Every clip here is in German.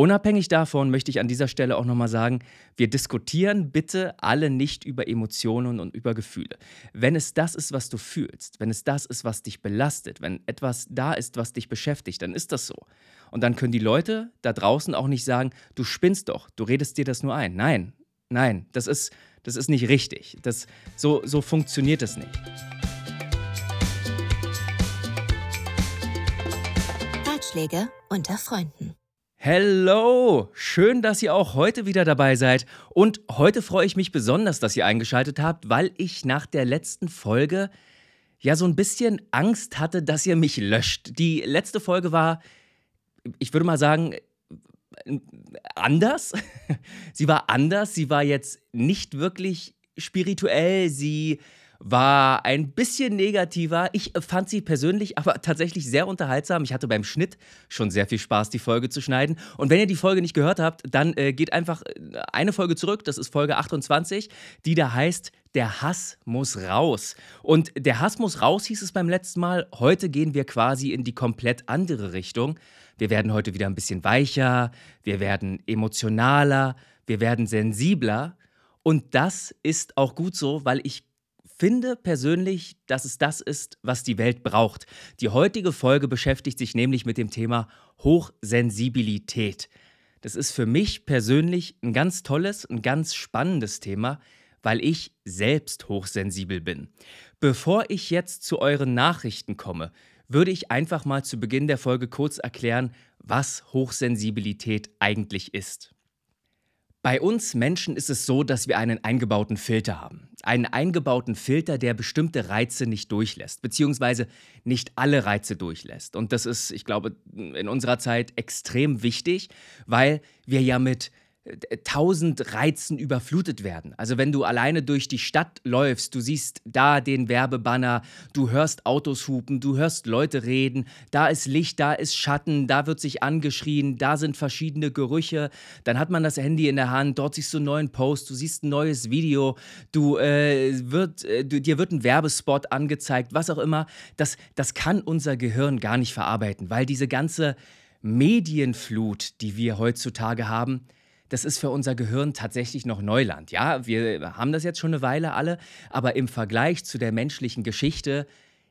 Unabhängig davon möchte ich an dieser Stelle auch nochmal sagen, wir diskutieren bitte alle nicht über Emotionen und über Gefühle. Wenn es das ist, was du fühlst, wenn es das ist, was dich belastet, wenn etwas da ist, was dich beschäftigt, dann ist das so. Und dann können die Leute da draußen auch nicht sagen, du spinnst doch, du redest dir das nur ein. Nein, nein, das ist, das ist nicht richtig. Das, so, so funktioniert es nicht. Ratschläge unter Freunden. Hello! Schön, dass ihr auch heute wieder dabei seid. Und heute freue ich mich besonders, dass ihr eingeschaltet habt, weil ich nach der letzten Folge ja so ein bisschen Angst hatte, dass ihr mich löscht. Die letzte Folge war, ich würde mal sagen, anders. sie war anders. Sie war jetzt nicht wirklich spirituell. Sie war ein bisschen negativer. Ich fand sie persönlich aber tatsächlich sehr unterhaltsam. Ich hatte beim Schnitt schon sehr viel Spaß, die Folge zu schneiden. Und wenn ihr die Folge nicht gehört habt, dann äh, geht einfach äh, eine Folge zurück. Das ist Folge 28, die da heißt der Hass muss raus. Und der Hass muss raus hieß es beim letzten Mal. Heute gehen wir quasi in die komplett andere Richtung. Wir werden heute wieder ein bisschen weicher, wir werden emotionaler, wir werden sensibler. Und das ist auch gut so, weil ich finde persönlich, dass es das ist, was die Welt braucht. Die heutige Folge beschäftigt sich nämlich mit dem Thema Hochsensibilität. Das ist für mich persönlich ein ganz tolles, ein ganz spannendes Thema, weil ich selbst hochsensibel bin. Bevor ich jetzt zu euren Nachrichten komme, würde ich einfach mal zu Beginn der Folge kurz erklären, was Hochsensibilität eigentlich ist. Bei uns Menschen ist es so, dass wir einen eingebauten Filter haben. Einen eingebauten Filter, der bestimmte Reize nicht durchlässt, beziehungsweise nicht alle Reize durchlässt. Und das ist, ich glaube, in unserer Zeit extrem wichtig, weil wir ja mit tausend Reizen überflutet werden. Also wenn du alleine durch die Stadt läufst, du siehst da den Werbebanner, du hörst Autos hupen, du hörst Leute reden, da ist Licht, da ist Schatten, da wird sich angeschrien, da sind verschiedene Gerüche, dann hat man das Handy in der Hand, dort siehst du einen neuen Post, du siehst ein neues Video, du, äh, wird, äh, dir wird ein Werbespot angezeigt, was auch immer. Das, das kann unser Gehirn gar nicht verarbeiten, weil diese ganze Medienflut, die wir heutzutage haben, das ist für unser Gehirn tatsächlich noch Neuland. Ja, wir haben das jetzt schon eine Weile alle, aber im Vergleich zu der menschlichen Geschichte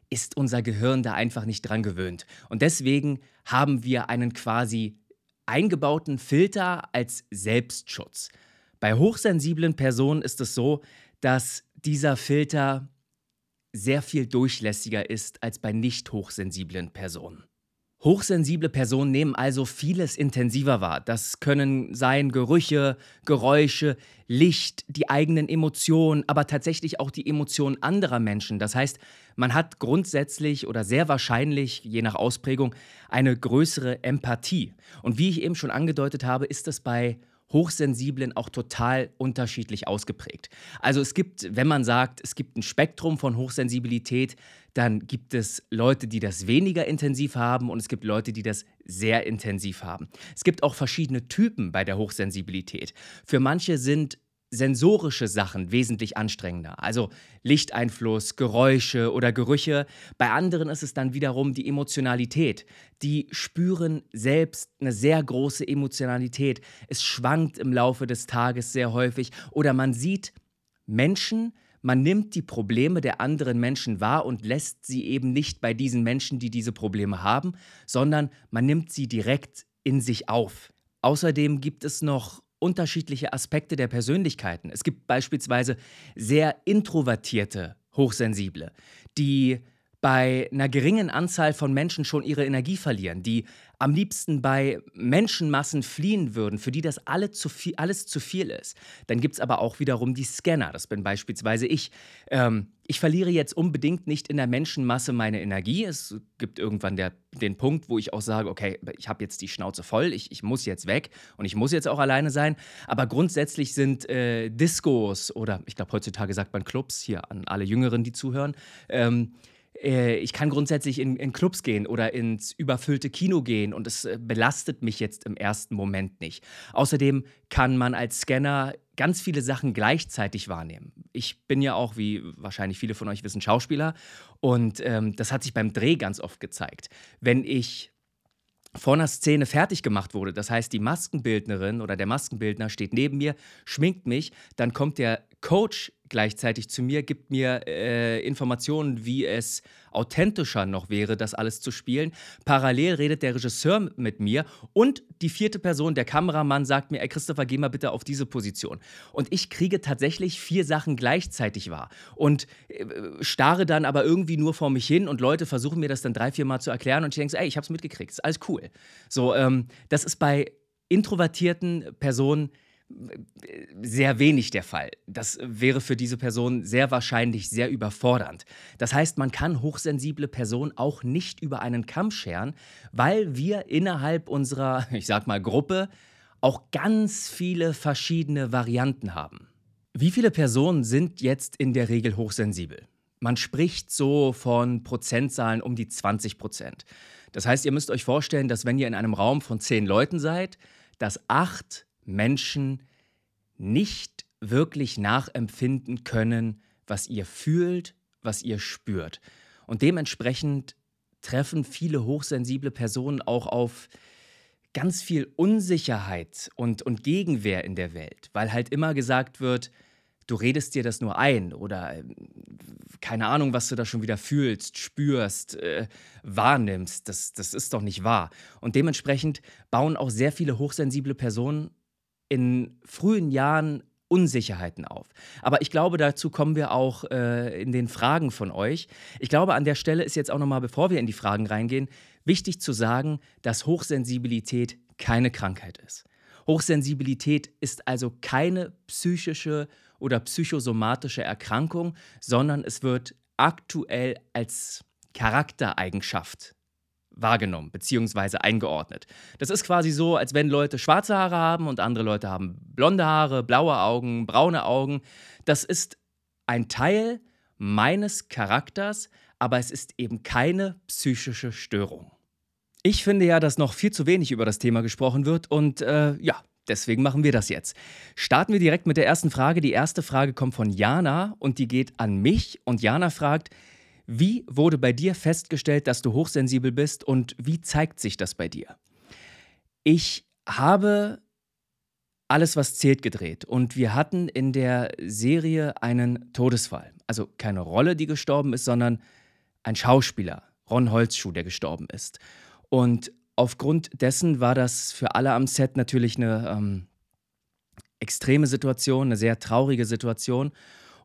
ist unser Gehirn da einfach nicht dran gewöhnt. Und deswegen haben wir einen quasi eingebauten Filter als Selbstschutz. Bei hochsensiblen Personen ist es so, dass dieser Filter sehr viel durchlässiger ist als bei nicht hochsensiblen Personen. Hochsensible Personen nehmen also vieles intensiver wahr. Das können sein Gerüche, Geräusche, Licht, die eigenen Emotionen, aber tatsächlich auch die Emotionen anderer Menschen. Das heißt, man hat grundsätzlich oder sehr wahrscheinlich, je nach Ausprägung, eine größere Empathie. Und wie ich eben schon angedeutet habe, ist es bei Hochsensiblen auch total unterschiedlich ausgeprägt. Also es gibt, wenn man sagt, es gibt ein Spektrum von Hochsensibilität, dann gibt es Leute, die das weniger intensiv haben und es gibt Leute, die das sehr intensiv haben. Es gibt auch verschiedene Typen bei der Hochsensibilität. Für manche sind sensorische Sachen wesentlich anstrengender. Also Lichteinfluss, Geräusche oder Gerüche. Bei anderen ist es dann wiederum die Emotionalität. Die spüren selbst eine sehr große Emotionalität. Es schwankt im Laufe des Tages sehr häufig. Oder man sieht Menschen, man nimmt die Probleme der anderen Menschen wahr und lässt sie eben nicht bei diesen Menschen, die diese Probleme haben, sondern man nimmt sie direkt in sich auf. Außerdem gibt es noch unterschiedliche Aspekte der Persönlichkeiten. Es gibt beispielsweise sehr introvertierte Hochsensible, die bei einer geringen Anzahl von Menschen schon ihre Energie verlieren, die am liebsten bei Menschenmassen fliehen würden, für die das alle zu viel, alles zu viel ist. Dann gibt es aber auch wiederum die Scanner, das bin beispielsweise ich. Ähm, ich verliere jetzt unbedingt nicht in der Menschenmasse meine Energie. Es gibt irgendwann der, den Punkt, wo ich auch sage, okay, ich habe jetzt die Schnauze voll, ich, ich muss jetzt weg und ich muss jetzt auch alleine sein. Aber grundsätzlich sind äh, Discos oder ich glaube heutzutage sagt man Clubs, hier an alle Jüngeren, die zuhören, ähm, äh, ich kann grundsätzlich in, in, Clubs gehen oder ins überfüllte Kino gehen und es äh, belastet mich jetzt im ersten Moment nicht. Außerdem kann man als Scanner ganz viele Sachen gleichzeitig wahrnehmen. Ich bin ja auch, wie wahrscheinlich viele von euch wissen, Schauspieler und ähm, das hat sich beim Dreh ganz oft gezeigt. Wenn ich vor einer Szene fertig gemacht wurde. Das heißt, die Maskenbildnerin oder der Maskenbildner steht neben mir, schminkt mich, dann kommt der Coach gleichzeitig zu mir, gibt mir äh, Informationen, wie es authentischer noch wäre, das alles zu spielen. Parallel redet der Regisseur mit mir und die vierte Person, der Kameramann, sagt mir, ey Christopher, geh mal bitte auf diese Position. Und ich kriege tatsächlich vier Sachen gleichzeitig wahr und äh, starre dann aber irgendwie nur vor mich hin und Leute versuchen mir das dann drei, vier Mal zu erklären und ich denke so, ey, ich hab's mitgekriegt, ist alles cool. So, ähm, das ist bei introvertierten Personen sehr wenig der Fall. Das wäre für diese Person sehr wahrscheinlich sehr überfordernd. Das heißt, man kann hochsensible Personen auch nicht über einen Kamm scheren, weil wir innerhalb unserer, ich sag mal, Gruppe auch ganz viele verschiedene Varianten haben. Wie viele Personen sind jetzt in der Regel hochsensibel? Man spricht so von Prozentzahlen um die 20 Prozent. Das heißt, ihr müsst euch vorstellen, dass wenn ihr in einem Raum von zehn Leuten seid, dass acht Menschen nicht wirklich nachempfinden können, was ihr fühlt, was ihr spürt. Und dementsprechend treffen viele hochsensible Personen auch auf ganz viel Unsicherheit und, und Gegenwehr in der Welt, weil halt immer gesagt wird, du redest dir das nur ein oder äh, keine Ahnung, was du da schon wieder fühlst, spürst, äh, wahrnimmst. Das, das ist doch nicht wahr. Und dementsprechend bauen auch sehr viele hochsensible Personen in frühen Jahren Unsicherheiten auf. Aber ich glaube, dazu kommen wir auch äh, in den Fragen von euch. Ich glaube, an der Stelle ist jetzt auch nochmal, bevor wir in die Fragen reingehen, wichtig zu sagen, dass Hochsensibilität keine Krankheit ist. Hochsensibilität ist also keine psychische oder psychosomatische Erkrankung, sondern es wird aktuell als Charaktereigenschaft wahrgenommen bzw. eingeordnet. Das ist quasi so, als wenn Leute schwarze Haare haben und andere Leute haben blonde Haare, blaue Augen, braune Augen. Das ist ein Teil meines Charakters, aber es ist eben keine psychische Störung. Ich finde ja, dass noch viel zu wenig über das Thema gesprochen wird und äh, ja, deswegen machen wir das jetzt. Starten wir direkt mit der ersten Frage. Die erste Frage kommt von Jana und die geht an mich und Jana fragt, wie wurde bei dir festgestellt, dass du hochsensibel bist und wie zeigt sich das bei dir? Ich habe alles, was zählt, gedreht und wir hatten in der Serie einen Todesfall. Also keine Rolle, die gestorben ist, sondern ein Schauspieler, Ron Holzschuh, der gestorben ist. Und aufgrund dessen war das für alle am Set natürlich eine ähm, extreme Situation, eine sehr traurige Situation.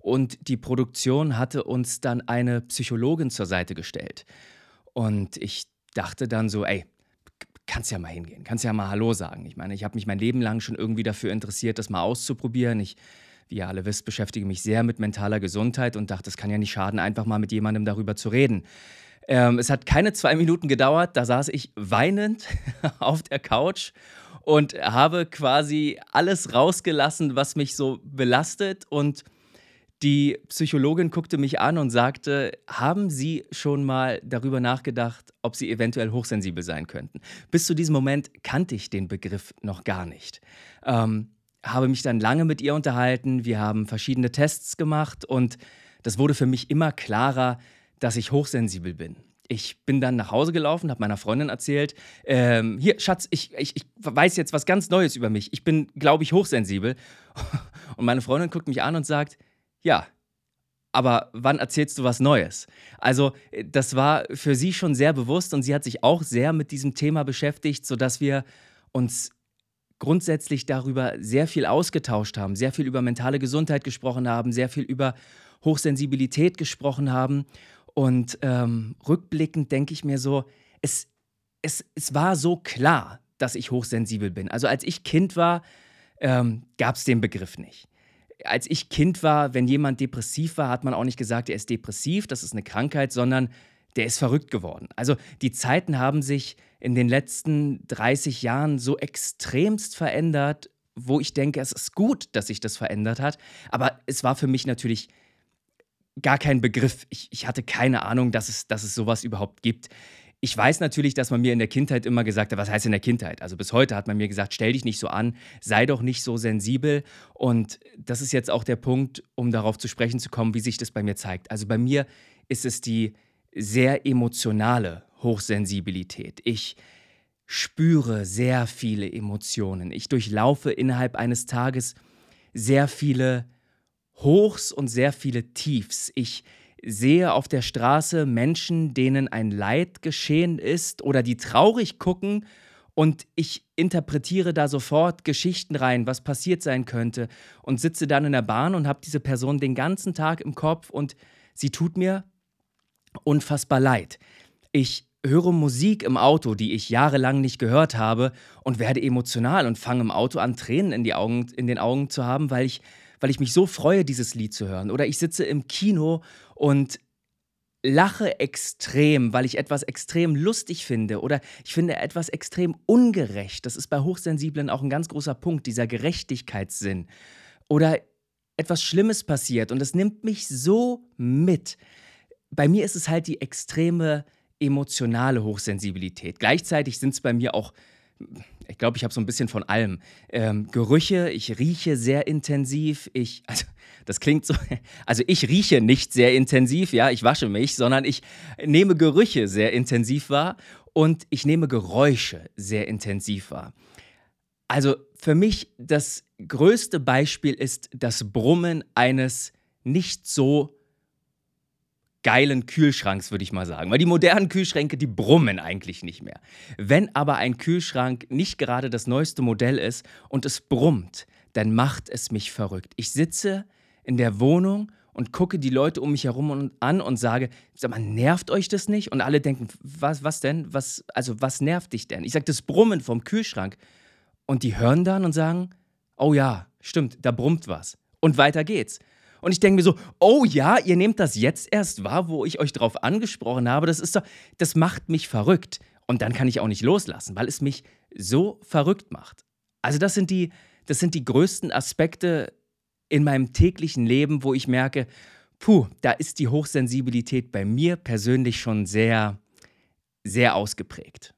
Und die Produktion hatte uns dann eine Psychologin zur Seite gestellt. Und ich dachte dann so, ey, kannst ja mal hingehen, kannst ja mal Hallo sagen. Ich meine, ich habe mich mein Leben lang schon irgendwie dafür interessiert, das mal auszuprobieren. Ich, wie ihr alle wisst, beschäftige mich sehr mit mentaler Gesundheit und dachte, es kann ja nicht schaden, einfach mal mit jemandem darüber zu reden. Ähm, es hat keine zwei Minuten gedauert, da saß ich weinend auf der Couch und habe quasi alles rausgelassen, was mich so belastet und die Psychologin guckte mich an und sagte, haben Sie schon mal darüber nachgedacht, ob Sie eventuell hochsensibel sein könnten? Bis zu diesem Moment kannte ich den Begriff noch gar nicht. Ähm, habe mich dann lange mit ihr unterhalten, wir haben verschiedene Tests gemacht und das wurde für mich immer klarer, dass ich hochsensibel bin. Ich bin dann nach Hause gelaufen, habe meiner Freundin erzählt, ähm, hier, Schatz, ich, ich, ich weiß jetzt was ganz Neues über mich. Ich bin, glaube ich, hochsensibel. Und meine Freundin guckt mich an und sagt, ja, aber wann erzählst du was Neues? Also, äh, das war für sie schon sehr bewusst und sie hat sich auch sehr mit diesem Thema beschäftigt, sodass wir uns grundsätzlich darüber sehr viel ausgetauscht haben, sehr viel über mentale Gesundheit gesprochen haben, sehr viel über Hochsensibilität gesprochen haben. Und ähm, rückblickend denke ich mir so, es, es, es war so klar, dass ich hochsensibel bin. Also als ich Kind war, ähm, gab es den Begriff nicht als ich Kind war, wenn jemand depressiv war, hat man auch nicht gesagt, er ist depressiv, das ist eine Krankheit, sondern der ist verrückt geworden. Also die Zeiten haben sich in den letzten 30 Jahren so extremst verändert, wo ich denke, es ist gut, dass sich das verändert hat. Aber es war für mich natürlich gar kein Begriff. Ich, ich hatte keine Ahnung, dass es, dass es sowas überhaupt gibt. Ich weiß natürlich, dass man mir in der Kindheit immer gesagt hat, was heißt in der Kindheit? Also bis heute hat man mir gesagt, stell dich nicht so an, sei doch nicht so sensibel. Und das ist jetzt auch der Punkt, um darauf zu sprechen zu kommen, wie sich das bei mir zeigt. Also bei mir ist es die sehr emotionale Hochsensibilität. Ich spüre sehr viele Emotionen. Ich durchlaufe innerhalb eines Tages sehr viele Hochs und sehr viele Tiefs. Ich sehe auf der Straße Menschen, denen ein Leid geschehen ist oder die traurig gucken und ich interpretiere da sofort Geschichten rein, was passiert sein könnte und sitze dann in der Bahn und habe diese Person den ganzen Tag im Kopf und sie tut mir unfassbar leid. Ich höre Musik im Auto, die ich jahrelang nicht gehört habe und werde emotional und fange im Auto an Tränen in, die Augen, in den Augen zu haben, weil ich weil ich mich so freue, dieses Lied zu hören. Oder ich sitze im Kino und lache extrem, weil ich etwas extrem lustig finde oder ich finde etwas extrem ungerecht. Das ist bei Hochsensiblen auch ein ganz großer Punkt, dieser Gerechtigkeitssinn. Oder etwas Schlimmes passiert und es nimmt mich so mit. Bei mir ist es halt die extreme emotionale Hochsensibilität. Gleichzeitig sind es bei mir auch ich glaube, ich habe so ein bisschen von allem. Ähm, Gerüche, ich rieche sehr intensiv. Ich, also, das klingt so, also ich rieche nicht sehr intensiv, ja, ich wasche mich, sondern ich nehme Gerüche sehr intensiv wahr und ich nehme Geräusche sehr intensiv wahr. Also für mich das größte Beispiel ist das Brummen eines nicht so geilen Kühlschranks, würde ich mal sagen. Weil die modernen Kühlschränke, die brummen eigentlich nicht mehr. Wenn aber ein Kühlschrank nicht gerade das neueste Modell ist und es brummt, dann macht es mich verrückt. Ich sitze in der Wohnung und gucke die Leute um mich herum an und sage, sag mal, nervt euch das nicht? Und alle denken, was, was denn? Was, also was nervt dich denn? Ich sage, das Brummen vom Kühlschrank. Und die hören dann und sagen, oh ja, stimmt, da brummt was. Und weiter geht's. Und ich denke mir so, oh ja, ihr nehmt das jetzt erst wahr, wo ich euch drauf angesprochen habe. Das ist doch, das macht mich verrückt. Und dann kann ich auch nicht loslassen, weil es mich so verrückt macht. Also das sind die, das sind die größten Aspekte in meinem täglichen Leben, wo ich merke, puh, da ist die Hochsensibilität bei mir persönlich schon sehr, sehr ausgeprägt.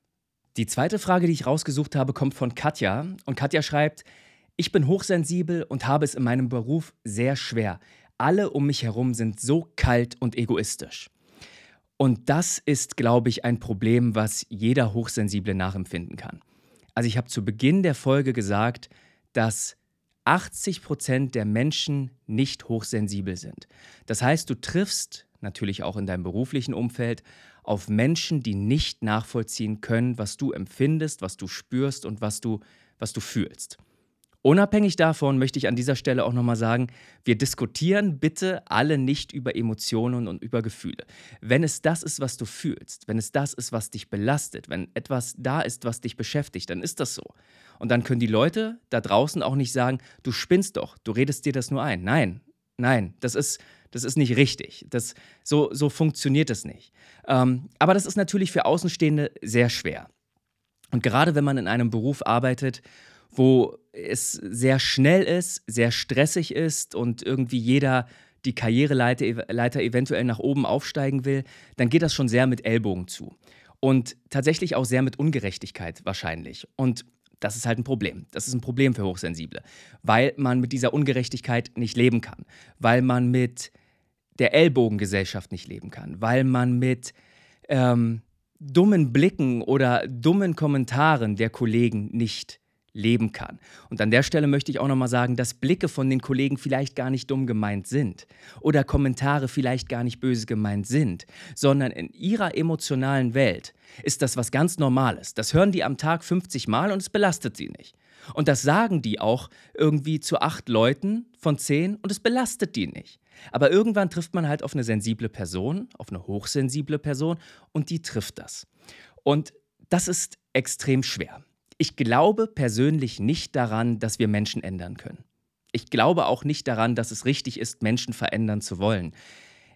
Die zweite Frage, die ich rausgesucht habe, kommt von Katja. Und Katja schreibt, ich bin hochsensibel und habe es in meinem Beruf sehr schwer. Alle um mich herum sind so kalt und egoistisch. Und das ist, glaube ich, ein Problem, was jeder Hochsensible nachempfinden kann. Also ich habe zu Beginn der Folge gesagt, dass 80 Prozent der Menschen nicht hochsensibel sind. Das heißt, du triffst natürlich auch in deinem beruflichen Umfeld auf Menschen, die nicht nachvollziehen können, was du empfindest, was du spürst und was du, was du fühlst. Unabhängig davon möchte ich an dieser Stelle auch nochmal sagen, wir diskutieren bitte alle nicht über Emotionen und über Gefühle. Wenn es das ist, was du fühlst, wenn es das ist, was dich belastet, wenn etwas da ist, was dich beschäftigt, dann ist das so. Und dann können die Leute da draußen auch nicht sagen, du spinnst doch, du redest dir das nur ein. Nein, nein, das ist, das ist nicht richtig. Das, so, so funktioniert es nicht. Ähm, aber das ist natürlich für Außenstehende sehr schwer. Und gerade wenn man in einem Beruf arbeitet, wo es sehr schnell ist, sehr stressig ist und irgendwie jeder die Karriereleiter eventuell nach oben aufsteigen will, dann geht das schon sehr mit Ellbogen zu. Und tatsächlich auch sehr mit Ungerechtigkeit wahrscheinlich. Und das ist halt ein Problem. Das ist ein Problem für Hochsensible, weil man mit dieser Ungerechtigkeit nicht leben kann, weil man mit der Ellbogengesellschaft nicht leben kann, weil man mit ähm, dummen Blicken oder dummen Kommentaren der Kollegen nicht leben kann. Und an der Stelle möchte ich auch nochmal sagen, dass Blicke von den Kollegen vielleicht gar nicht dumm gemeint sind oder Kommentare vielleicht gar nicht böse gemeint sind, sondern in ihrer emotionalen Welt ist das was ganz Normales. Das hören die am Tag 50 Mal und es belastet sie nicht. Und das sagen die auch irgendwie zu acht Leuten von zehn und es belastet die nicht. Aber irgendwann trifft man halt auf eine sensible Person, auf eine hochsensible Person und die trifft das. Und das ist extrem schwer. Ich glaube persönlich nicht daran, dass wir Menschen ändern können. Ich glaube auch nicht daran, dass es richtig ist, Menschen verändern zu wollen.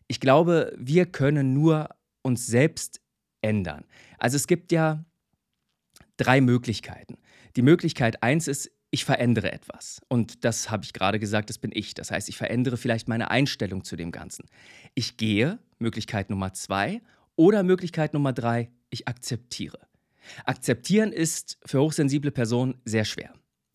Ich glaube, wir können nur uns selbst ändern. Also es gibt ja drei Möglichkeiten. Die Möglichkeit eins ist, ich verändere etwas. Und das habe ich gerade gesagt, das bin ich. Das heißt, ich verändere vielleicht meine Einstellung zu dem Ganzen. Ich gehe, Möglichkeit Nummer zwei. Oder Möglichkeit Nummer drei, ich akzeptiere. Akzeptieren ist für hochsensible Personen sehr schwer.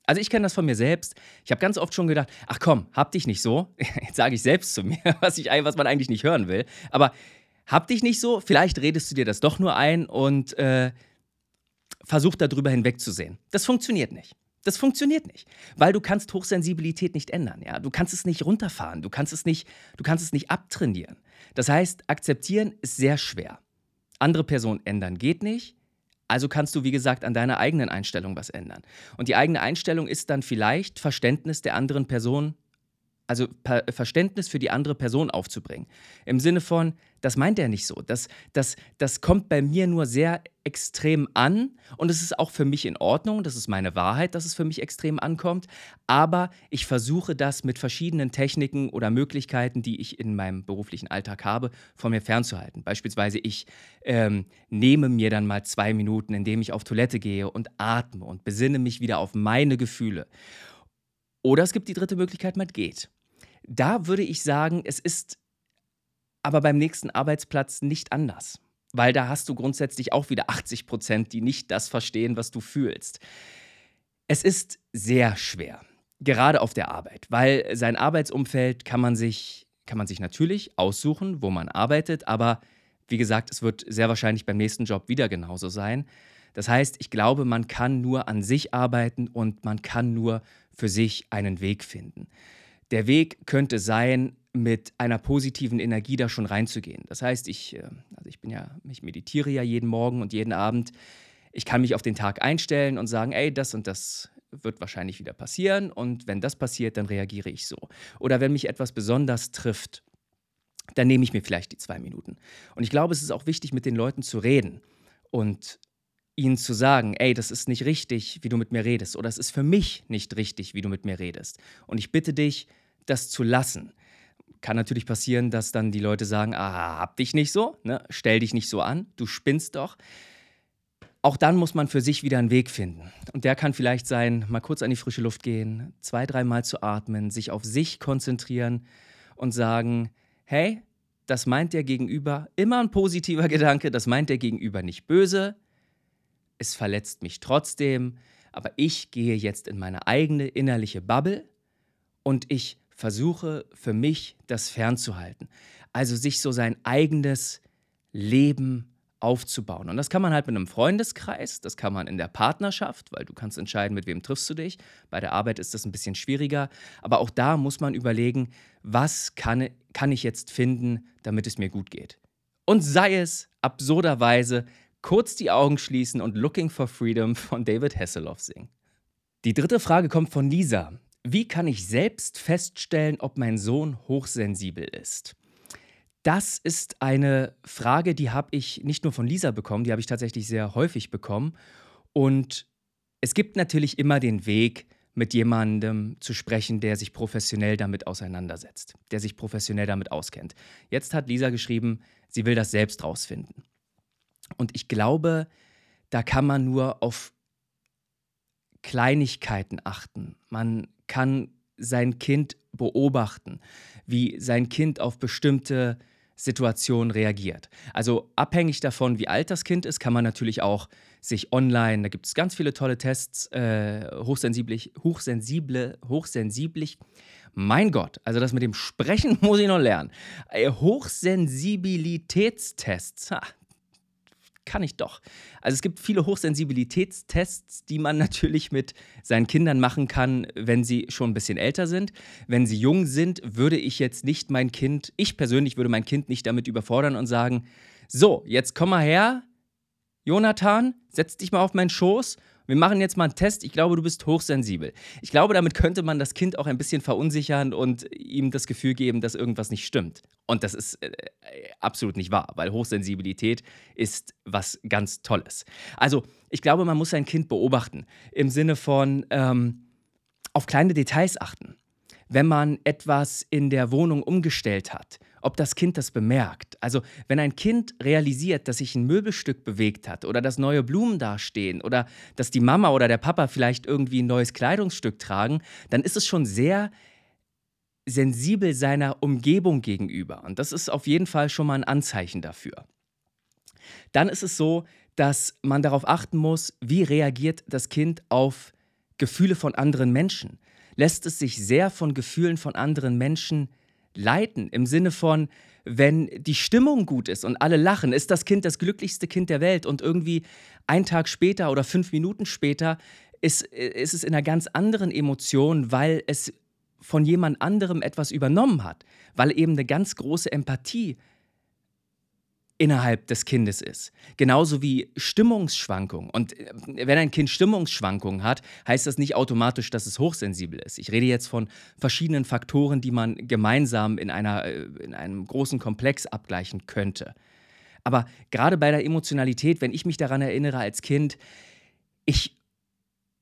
Also ich kenne das von mir selbst. Ich habe ganz oft schon gedacht, ach komm, hab dich nicht so. Jetzt sage ich selbst zu mir, was, ich, was man eigentlich nicht hören will. Aber hab dich nicht so, vielleicht redest du dir das doch nur ein und äh, versucht darüber hinwegzusehen. Das funktioniert nicht. Das funktioniert nicht, weil du kannst Hochsensibilität nicht ändern, ja? Du kannst es nicht runterfahren, du kannst es nicht, du kannst es nicht abtrainieren. Das heißt, akzeptieren ist sehr schwer. Andere Personen ändern geht nicht. Also kannst du, wie gesagt, an deiner eigenen Einstellung was ändern. Und die eigene Einstellung ist dann vielleicht Verständnis der anderen Person also Verständnis für die andere Person aufzubringen. Im Sinne von, das meint er nicht so. Das, das, das kommt bei mir nur sehr extrem an und es ist auch für mich in Ordnung, das ist meine Wahrheit, dass es für mich extrem ankommt, aber ich versuche das mit verschiedenen Techniken oder Möglichkeiten, die ich in meinem beruflichen Alltag habe, von mir fernzuhalten. Beispielsweise ich ähm, nehme mir dann mal zwei Minuten, indem ich auf Toilette gehe und atme und besinne mich wieder auf meine Gefühle. Oder es gibt die dritte Möglichkeit, man geht. Da würde ich sagen, es ist aber beim nächsten Arbeitsplatz nicht anders. Weil da hast du grundsätzlich auch wieder 80 Prozent, die nicht das verstehen, was du fühlst. Es ist sehr schwer, gerade auf der Arbeit, weil sein Arbeitsumfeld kann man sich, kann man sich natürlich aussuchen, wo man arbeitet, aber wie gesagt, es wird sehr wahrscheinlich beim nächsten Job wieder genauso sein. Das heißt, ich glaube, man kann nur an sich arbeiten und man kann nur für sich einen Weg finden. Der Weg könnte sein, mit einer positiven Energie da schon reinzugehen. Das heißt, ich, äh, also ich bin ja, ich meditiere ja jeden Morgen und jeden Abend. Ich kann mich auf den Tag einstellen und sagen, ey, das und das wird wahrscheinlich wieder passieren und wenn das passiert, dann reagiere ich so. Oder wenn mich etwas besonders trifft, dann nehme ich mir vielleicht die zwei Minuten. Und ich glaube, es ist auch wichtig, mit den Leuten zu reden und ihnen zu sagen, ey, das ist nicht richtig, wie du mit mir redest, oder es ist für mich nicht richtig, wie du mit mir redest. Und ich bitte dich, das zu lassen. Kann natürlich passieren, dass dann die Leute sagen, ah, hab dich nicht so, ne? stell dich nicht so an, du spinnst doch. Auch dann muss man für sich wieder einen Weg finden. Und der kann vielleicht sein, mal kurz an die frische Luft gehen, zwei, dreimal zu atmen, sich auf sich konzentrieren und sagen, hey, das meint der Gegenüber, immer ein positiver Gedanke, das meint der Gegenüber nicht böse, es verletzt mich trotzdem, aber ich gehe jetzt in meine eigene innerliche Bubble und ich versuche für mich das fernzuhalten. Also sich so sein eigenes Leben aufzubauen. Und das kann man halt mit einem Freundeskreis, das kann man in der Partnerschaft, weil du kannst entscheiden, mit wem triffst du dich. Bei der Arbeit ist das ein bisschen schwieriger. Aber auch da muss man überlegen, was kann, kann ich jetzt finden, damit es mir gut geht. Und sei es absurderweise kurz die Augen schließen und Looking for Freedom von David Hasselhoff singen. Die dritte Frage kommt von Lisa. Wie kann ich selbst feststellen, ob mein Sohn hochsensibel ist? Das ist eine Frage, die habe ich nicht nur von Lisa bekommen, die habe ich tatsächlich sehr häufig bekommen. Und es gibt natürlich immer den Weg, mit jemandem zu sprechen, der sich professionell damit auseinandersetzt, der sich professionell damit auskennt. Jetzt hat Lisa geschrieben, sie will das selbst rausfinden. Und ich glaube, da kann man nur auf Kleinigkeiten achten. Man kann sein Kind beobachten, wie sein Kind auf bestimmte Situationen reagiert. Also abhängig davon, wie alt das Kind ist, kann man natürlich auch sich online, da gibt es ganz viele tolle Tests, äh, hochsensiblich, hochsensible, hochsensiblich. Mein Gott, also das mit dem Sprechen muss ich noch lernen. Äh, Hochsensibilitätstests, ha, kann ich doch. Also es gibt viele Hochsensibilitätstests, die man natürlich mit seinen Kindern machen kann, wenn sie schon ein bisschen älter sind. Wenn sie jung sind, würde ich jetzt nicht mein Kind, ich persönlich würde mein Kind nicht damit überfordern und sagen, so, jetzt komm mal her, Jonathan, setz dich mal auf meinen Schoß wir machen jetzt mal einen Test. Ich glaube, du bist hochsensibel. Ich glaube, damit könnte man das Kind auch ein bisschen verunsichern und ihm das Gefühl geben, dass irgendwas nicht stimmt. Und das ist äh, absolut nicht wahr, weil Hochsensibilität ist was ganz Tolles. Also, ich glaube, man muss sein Kind beobachten im Sinne von ähm, auf kleine Details achten. Wenn man etwas in der Wohnung umgestellt hat ob das Kind das bemerkt. Also wenn ein Kind realisiert, dass sich ein Möbelstück bewegt hat oder dass neue Blumen dastehen oder dass die Mama oder der Papa vielleicht irgendwie ein neues Kleidungsstück tragen, dann ist es schon sehr sensibel seiner Umgebung gegenüber. Und das ist auf jeden Fall schon mal ein Anzeichen dafür. Dann ist es so, dass man darauf achten muss, wie reagiert das Kind auf Gefühle von anderen Menschen. Lässt es sich sehr von Gefühlen von anderen Menschen leiten im Sinne von, wenn die Stimmung gut ist und alle lachen, ist das Kind das glücklichste Kind der Welt. Und irgendwie ein Tag später oder fünf Minuten später ist, ist es in einer ganz anderen Emotion, weil es von jemand anderem etwas übernommen hat, weil eben eine ganz große Empathie innerhalb des Kindes ist. Genauso wie Stimmungsschwankungen. Und äh, wenn ein Kind Stimmungsschwankungen hat, heißt das nicht automatisch, dass es hochsensibel ist. Ich rede jetzt von verschiedenen Faktoren, die man gemeinsam in, einer, äh, in einem großen Komplex abgleichen könnte. Aber gerade bei der Emotionalität, wenn ich mich daran erinnere als Kind, ich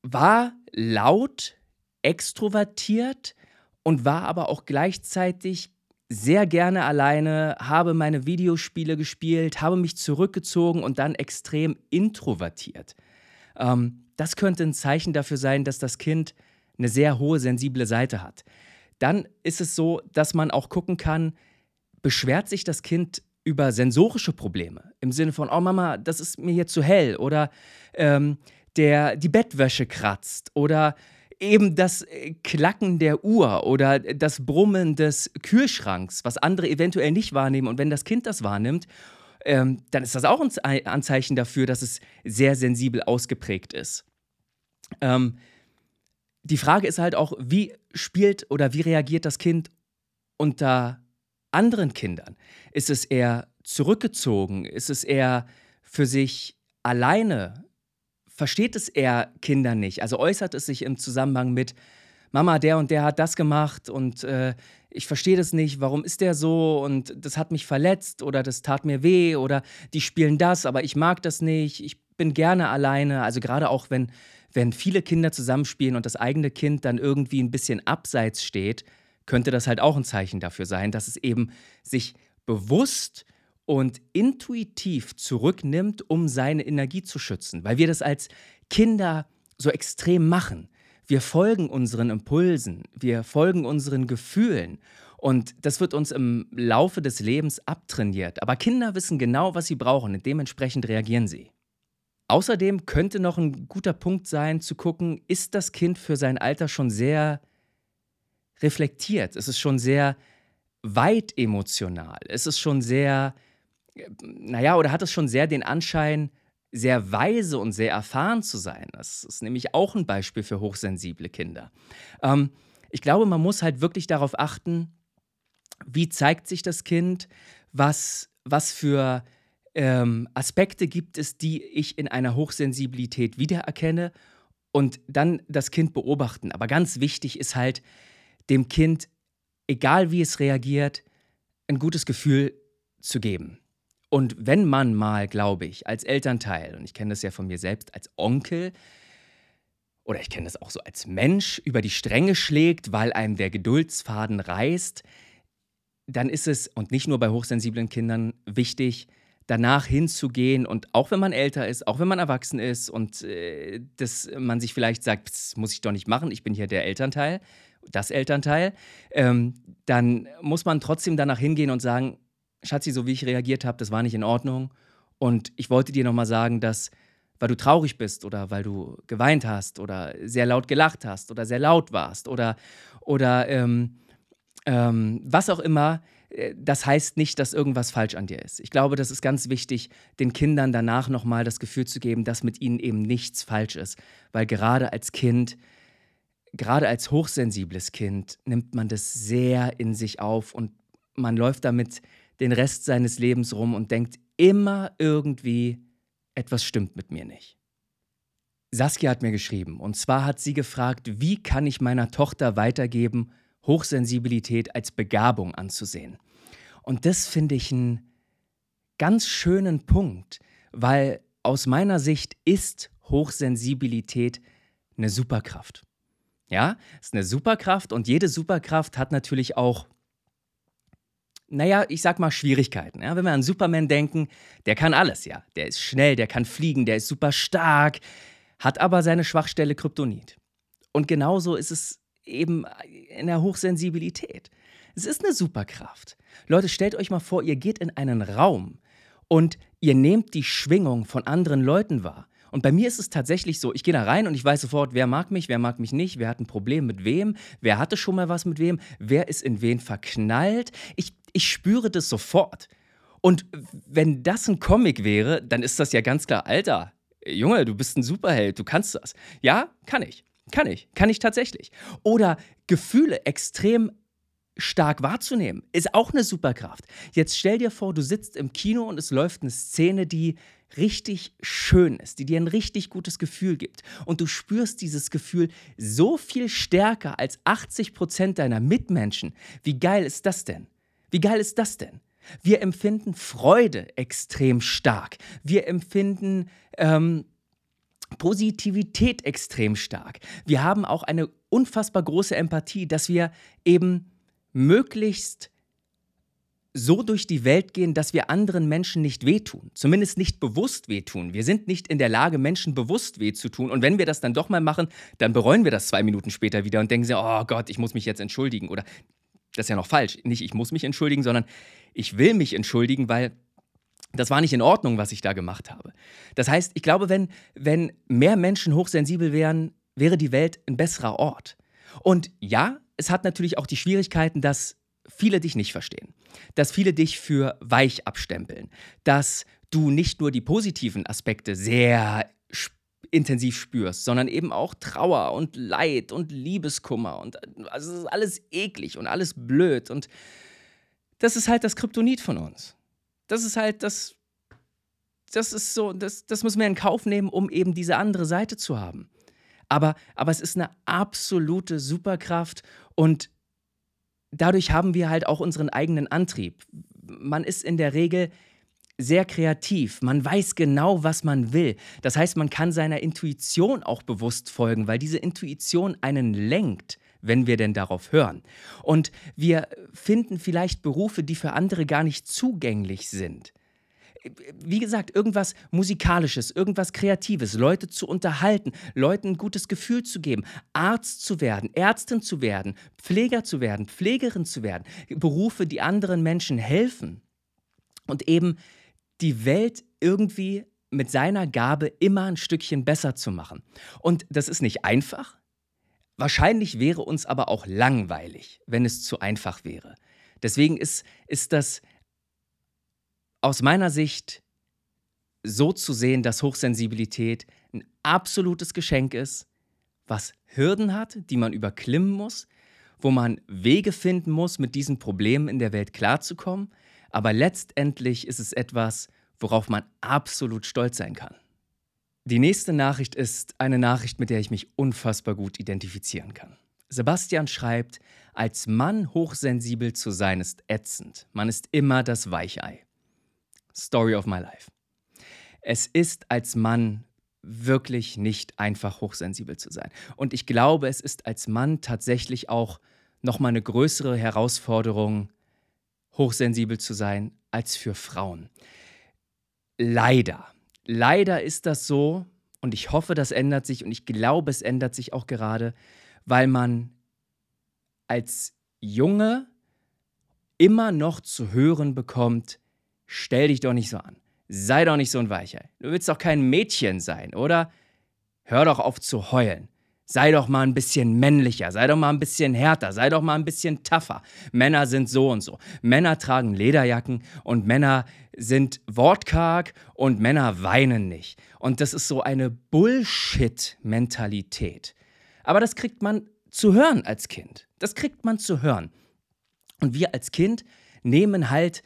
war laut, extrovertiert und war aber auch gleichzeitig sehr gerne alleine, habe meine Videospiele gespielt, habe mich zurückgezogen und dann extrem introvertiert. Ähm, das könnte ein Zeichen dafür sein, dass das Kind eine sehr hohe sensible Seite hat. Dann ist es so, dass man auch gucken kann, beschwert sich das Kind über sensorische Probleme im Sinne von, oh Mama, das ist mir hier zu hell oder ähm, der die Bettwäsche kratzt oder eben das äh, Klacken der Uhr oder das Brummen des Kühlschranks, was andere eventuell nicht wahrnehmen. Und wenn das Kind das wahrnimmt, ähm, dann ist das auch ein Anzeichen dafür, dass es sehr sensibel ausgeprägt ist. Ähm, die Frage ist halt auch, wie spielt oder wie reagiert das Kind unter anderen Kindern? Ist es eher zurückgezogen? Ist es eher für sich alleine? Versteht es eher Kinder nicht. Also äußert es sich im Zusammenhang mit, Mama, der und der hat das gemacht und äh, ich verstehe das nicht, warum ist der so und das hat mich verletzt oder das tat mir weh oder die spielen das, aber ich mag das nicht, ich bin gerne alleine. Also gerade auch wenn, wenn viele Kinder zusammenspielen und das eigene Kind dann irgendwie ein bisschen abseits steht, könnte das halt auch ein Zeichen dafür sein, dass es eben sich bewusst und intuitiv zurücknimmt, um seine Energie zu schützen, weil wir das als Kinder so extrem machen. Wir folgen unseren Impulsen, wir folgen unseren Gefühlen und das wird uns im Laufe des Lebens abtrainiert. Aber Kinder wissen genau, was sie brauchen und dementsprechend reagieren sie. Außerdem könnte noch ein guter Punkt sein, zu gucken, ist das Kind für sein Alter schon sehr reflektiert? Ist es schon sehr weit emotional? Ist es schon sehr naja, oder hat es schon sehr den Anschein, sehr weise und sehr erfahren zu sein. Das ist nämlich auch ein Beispiel für hochsensible Kinder. Ähm, ich glaube, man muss halt wirklich darauf achten, wie zeigt sich das Kind, was, was für ähm, Aspekte gibt es, die ich in einer Hochsensibilität wiedererkenne und dann das Kind beobachten. Aber ganz wichtig ist halt, dem Kind, egal wie es reagiert, ein gutes Gefühl zu geben. Und wenn man mal, glaube ich, als Elternteil, und ich kenne das ja von mir selbst als Onkel, oder ich kenne das auch so als Mensch, über die Stränge schlägt, weil einem der Geduldsfaden reißt, dann ist es, und nicht nur bei hochsensiblen Kindern, wichtig, danach hinzugehen. Und auch wenn man älter ist, auch wenn man erwachsen ist und äh, dass man sich vielleicht sagt, das muss ich doch nicht machen, ich bin hier der Elternteil, das Elternteil, ähm, dann muss man trotzdem danach hingehen und sagen, Schatzi, so wie ich reagiert habe, das war nicht in Ordnung. Und ich wollte dir nochmal sagen, dass, weil du traurig bist oder weil du geweint hast oder sehr laut gelacht hast oder sehr laut warst oder, oder ähm, ähm, was auch immer, äh, das heißt nicht, dass irgendwas falsch an dir ist. Ich glaube, das ist ganz wichtig, den Kindern danach nochmal das Gefühl zu geben, dass mit ihnen eben nichts falsch ist. Weil gerade als Kind, gerade als hochsensibles Kind, nimmt man das sehr in sich auf und man läuft damit den Rest seines Lebens rum und denkt immer irgendwie, etwas stimmt mit mir nicht. Saskia hat mir geschrieben, und zwar hat sie gefragt, wie kann ich meiner Tochter weitergeben, Hochsensibilität als Begabung anzusehen. Und das finde ich einen ganz schönen Punkt, weil aus meiner Sicht ist Hochsensibilität eine Superkraft. Ja, es ist eine Superkraft und jede Superkraft hat natürlich auch naja, ich sag mal Schwierigkeiten. Ja? Wenn wir an Superman denken, der kann alles, ja. Der ist schnell, der kann fliegen, der ist super stark, hat aber seine Schwachstelle Kryptonit. Und genauso ist es eben in der Hochsensibilität. Es ist eine Superkraft. Leute, stellt euch mal vor, ihr geht in einen Raum und ihr nehmt die Schwingung von anderen Leuten wahr. Und bei mir ist es tatsächlich so, ich gehe da rein und ich weiß sofort, wer mag mich, wer mag mich nicht, wer hat ein Problem mit wem, wer hatte schon mal was mit wem, wer ist in wen verknallt. Ich, ich spüre das sofort. Und wenn das ein Comic wäre, dann ist das ja ganz klar, Alter, Junge, du bist ein Superheld, du kannst das. Ja, kann ich. Kann ich. Kann ich tatsächlich. Oder Gefühle extrem stark wahrzunehmen, ist auch eine Superkraft. Jetzt stell dir vor, du sitzt im Kino und es läuft eine Szene, die richtig schön ist, die dir ein richtig gutes Gefühl gibt. Und du spürst dieses Gefühl so viel stärker als 80 Prozent deiner Mitmenschen. Wie geil ist das denn? Wie geil ist das denn? Wir empfinden Freude extrem stark. Wir empfinden ähm, Positivität extrem stark. Wir haben auch eine unfassbar große Empathie, dass wir eben möglichst so durch die Welt gehen, dass wir anderen Menschen nicht wehtun. Zumindest nicht bewusst wehtun. Wir sind nicht in der Lage, Menschen bewusst weh zu tun. Und wenn wir das dann doch mal machen, dann bereuen wir das zwei Minuten später wieder und denken sie, oh Gott, ich muss mich jetzt entschuldigen. Oder das ist ja noch falsch. Nicht ich muss mich entschuldigen, sondern ich will mich entschuldigen, weil das war nicht in Ordnung, was ich da gemacht habe. Das heißt, ich glaube, wenn, wenn mehr Menschen hochsensibel wären, wäre die Welt ein besserer Ort. Und ja, es hat natürlich auch die Schwierigkeiten, dass viele dich nicht verstehen, dass viele dich für weich abstempeln, dass du nicht nur die positiven Aspekte sehr intensiv spürst, sondern eben auch Trauer und Leid und Liebeskummer und also es ist alles eklig und alles blöd und das ist halt das Kryptonit von uns. Das ist halt das das ist so, das, das müssen wir in Kauf nehmen, um eben diese andere Seite zu haben. Aber, aber es ist eine absolute Superkraft und dadurch haben wir halt auch unseren eigenen Antrieb. Man ist in der Regel sehr kreativ. Man weiß genau, was man will. Das heißt, man kann seiner Intuition auch bewusst folgen, weil diese Intuition einen lenkt, wenn wir denn darauf hören. Und wir finden vielleicht Berufe, die für andere gar nicht zugänglich sind wie gesagt, irgendwas Musikalisches, irgendwas Kreatives, Leute zu unterhalten, Leuten ein gutes Gefühl zu geben, Arzt zu werden, Ärztin zu werden, Pfleger zu werden, Pflegerin zu werden, Berufe, die anderen Menschen helfen und eben die Welt irgendwie mit seiner Gabe immer ein Stückchen besser zu machen. Und das ist nicht einfach. Wahrscheinlich wäre uns aber auch langweilig, wenn es zu einfach wäre. Deswegen ist, ist das aus meiner Sicht so zu sehen, dass Hochsensibilität ein absolutes Geschenk ist, was Hürden hat, die man überklimmen muss, wo man Wege finden muss, mit diesen Problemen in der Welt klarzukommen, aber letztendlich ist es etwas, worauf man absolut stolz sein kann. Die nächste Nachricht ist eine Nachricht, mit der ich mich unfassbar gut identifizieren kann. Sebastian schreibt, als Mann hochsensibel zu sein ist ätzend. Man ist immer das Weichei. Story of my life. Es ist als Mann wirklich nicht einfach hochsensibel zu sein. Und ich glaube, es ist als Mann tatsächlich auch nochmal eine größere Herausforderung, hochsensibel zu sein, als für Frauen. Leider. Leider ist das so, und ich hoffe, das ändert sich, und ich glaube, es ändert sich auch gerade, weil man als Junge immer noch zu hören bekommt, Stell dich doch nicht so an. Sei doch nicht so ein Weicher. Du willst doch kein Mädchen sein, oder? Hör doch auf zu heulen. Sei doch mal ein bisschen männlicher, sei doch mal ein bisschen härter, sei doch mal ein bisschen tougher. Männer sind so und so. Männer tragen Lederjacken und Männer sind wortkarg und Männer weinen nicht. Und das ist so eine Bullshit-Mentalität. Aber das kriegt man zu hören als Kind. Das kriegt man zu hören. Und wir als Kind nehmen halt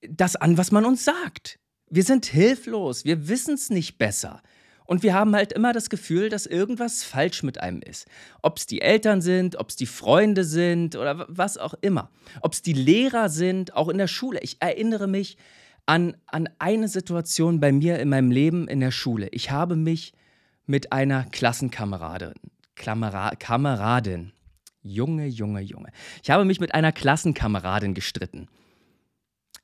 das an, was man uns sagt. Wir sind hilflos, wir wissen es nicht besser. Und wir haben halt immer das Gefühl, dass irgendwas falsch mit einem ist. Ob es die Eltern sind, ob es die Freunde sind oder was auch immer. Ob es die Lehrer sind, auch in der Schule. Ich erinnere mich an, an eine Situation bei mir in meinem Leben in der Schule. Ich habe mich mit einer Klassenkameradin, Klamera, Kameradin, Junge, Junge, Junge. Ich habe mich mit einer Klassenkameradin gestritten.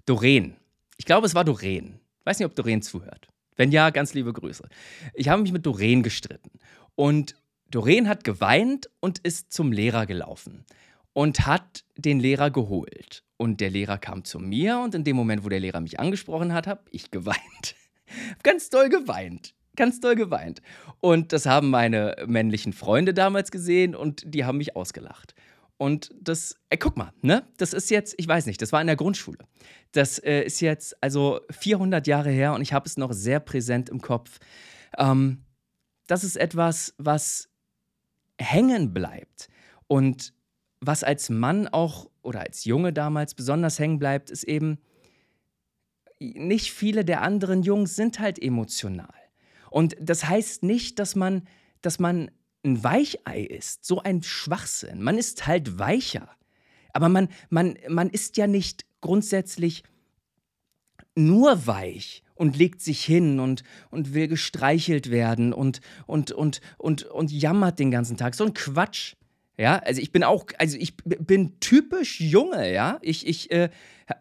Doreen. Ich glaube, es war Doreen. Weiß nicht, ob Doreen zuhört. Wenn ja, ganz liebe Grüße. Ich habe mich mit Doreen gestritten. Und Doreen hat geweint und ist zum Lehrer gelaufen und hat den Lehrer geholt. Und der Lehrer kam zu mir und in dem Moment, wo der Lehrer mich angesprochen hat, habe ich geweint. ganz doll geweint. ganz doll geweint. Und das haben meine männlichen Freunde damals gesehen und die haben mich ausgelacht. Und das, ey, guck mal, ne? Das ist jetzt, ich weiß nicht, das war in der Grundschule. Das äh, ist jetzt also 400 Jahre her und ich habe es noch sehr präsent im Kopf. Ähm, das ist etwas, was hängen bleibt. Und was als Mann auch oder als Junge damals besonders hängen bleibt, ist eben, nicht viele der anderen Jungs sind halt emotional. Und das heißt nicht, dass man, dass man ein Weichei ist. So ein Schwachsinn. Man ist halt weicher. Aber man, man, man ist ja nicht grundsätzlich nur weich und legt sich hin und, und will gestreichelt werden und, und, und, und, und jammert den ganzen Tag. So ein Quatsch. Ja, also ich bin auch, also ich bin typisch Junge, ja. Ich, ich äh,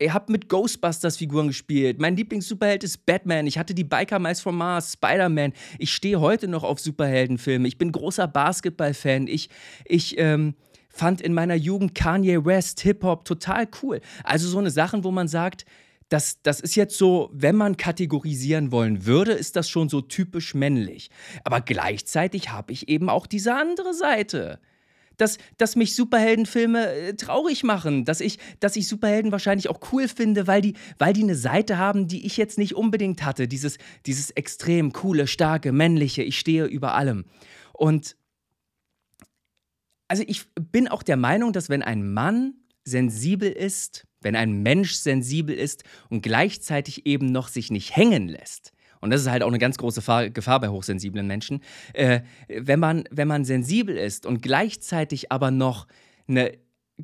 habe mit Ghostbusters-Figuren gespielt. Mein Lieblings-Superheld ist Batman. Ich hatte die Biker Mice from Mars, Spider-Man. Ich stehe heute noch auf Superheldenfilme. Ich bin großer Basketball-Fan. Ich, ich, ähm, fand in meiner Jugend Kanye West, Hip-Hop total cool. Also so eine Sachen, wo man sagt, das, das ist jetzt so, wenn man kategorisieren wollen würde, ist das schon so typisch männlich. Aber gleichzeitig habe ich eben auch diese andere Seite dass, dass mich Superheldenfilme äh, traurig machen, dass ich, dass ich Superhelden wahrscheinlich auch cool finde, weil die, weil die eine Seite haben, die ich jetzt nicht unbedingt hatte. Dieses, dieses extrem coole, starke, männliche, ich stehe über allem. Und also ich bin auch der Meinung, dass wenn ein Mann sensibel ist, wenn ein Mensch sensibel ist und gleichzeitig eben noch sich nicht hängen lässt, und das ist halt auch eine ganz große Gefahr bei hochsensiblen Menschen, äh, wenn, man, wenn man sensibel ist und gleichzeitig aber noch eine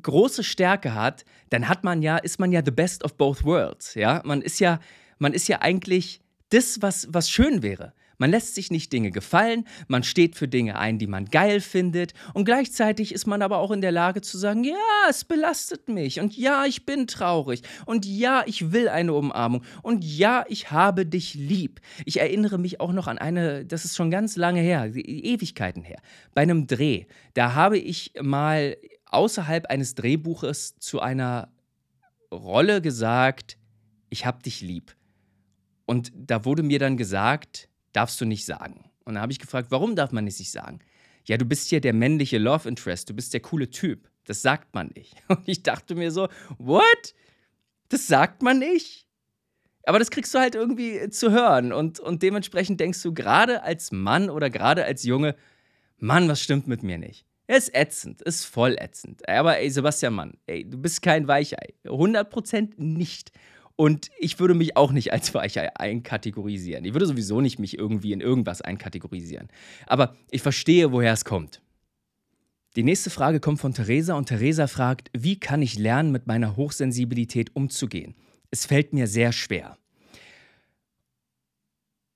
große Stärke hat, dann hat man ja, ist man ja the best of both worlds. Ja? Man ist ja, man ist ja eigentlich das, was, was schön wäre. Man lässt sich nicht Dinge gefallen, man steht für Dinge ein, die man geil findet und gleichzeitig ist man aber auch in der Lage zu sagen, ja, es belastet mich und ja, ich bin traurig und ja, ich will eine Umarmung und ja, ich habe dich lieb. Ich erinnere mich auch noch an eine, das ist schon ganz lange her, Ewigkeiten her, bei einem Dreh. Da habe ich mal außerhalb eines Drehbuches zu einer Rolle gesagt, ich hab dich lieb. Und da wurde mir dann gesagt, darfst du nicht sagen. Und dann habe ich gefragt, warum darf man es nicht sagen? Ja, du bist ja der männliche Love Interest, du bist der coole Typ. Das sagt man nicht. Und ich dachte mir so, what? Das sagt man nicht? Aber das kriegst du halt irgendwie zu hören. Und, und dementsprechend denkst du gerade als Mann oder gerade als Junge, Mann, was stimmt mit mir nicht? Er ist ätzend, ist voll ätzend. Aber ey, Sebastian Mann, ey, du bist kein Weichei. 100% nicht. Und ich würde mich auch nicht als Weichei einkategorisieren. Ich würde sowieso nicht mich irgendwie in irgendwas einkategorisieren. Aber ich verstehe, woher es kommt. Die nächste Frage kommt von Theresa und Theresa fragt, wie kann ich lernen, mit meiner Hochsensibilität umzugehen? Es fällt mir sehr schwer.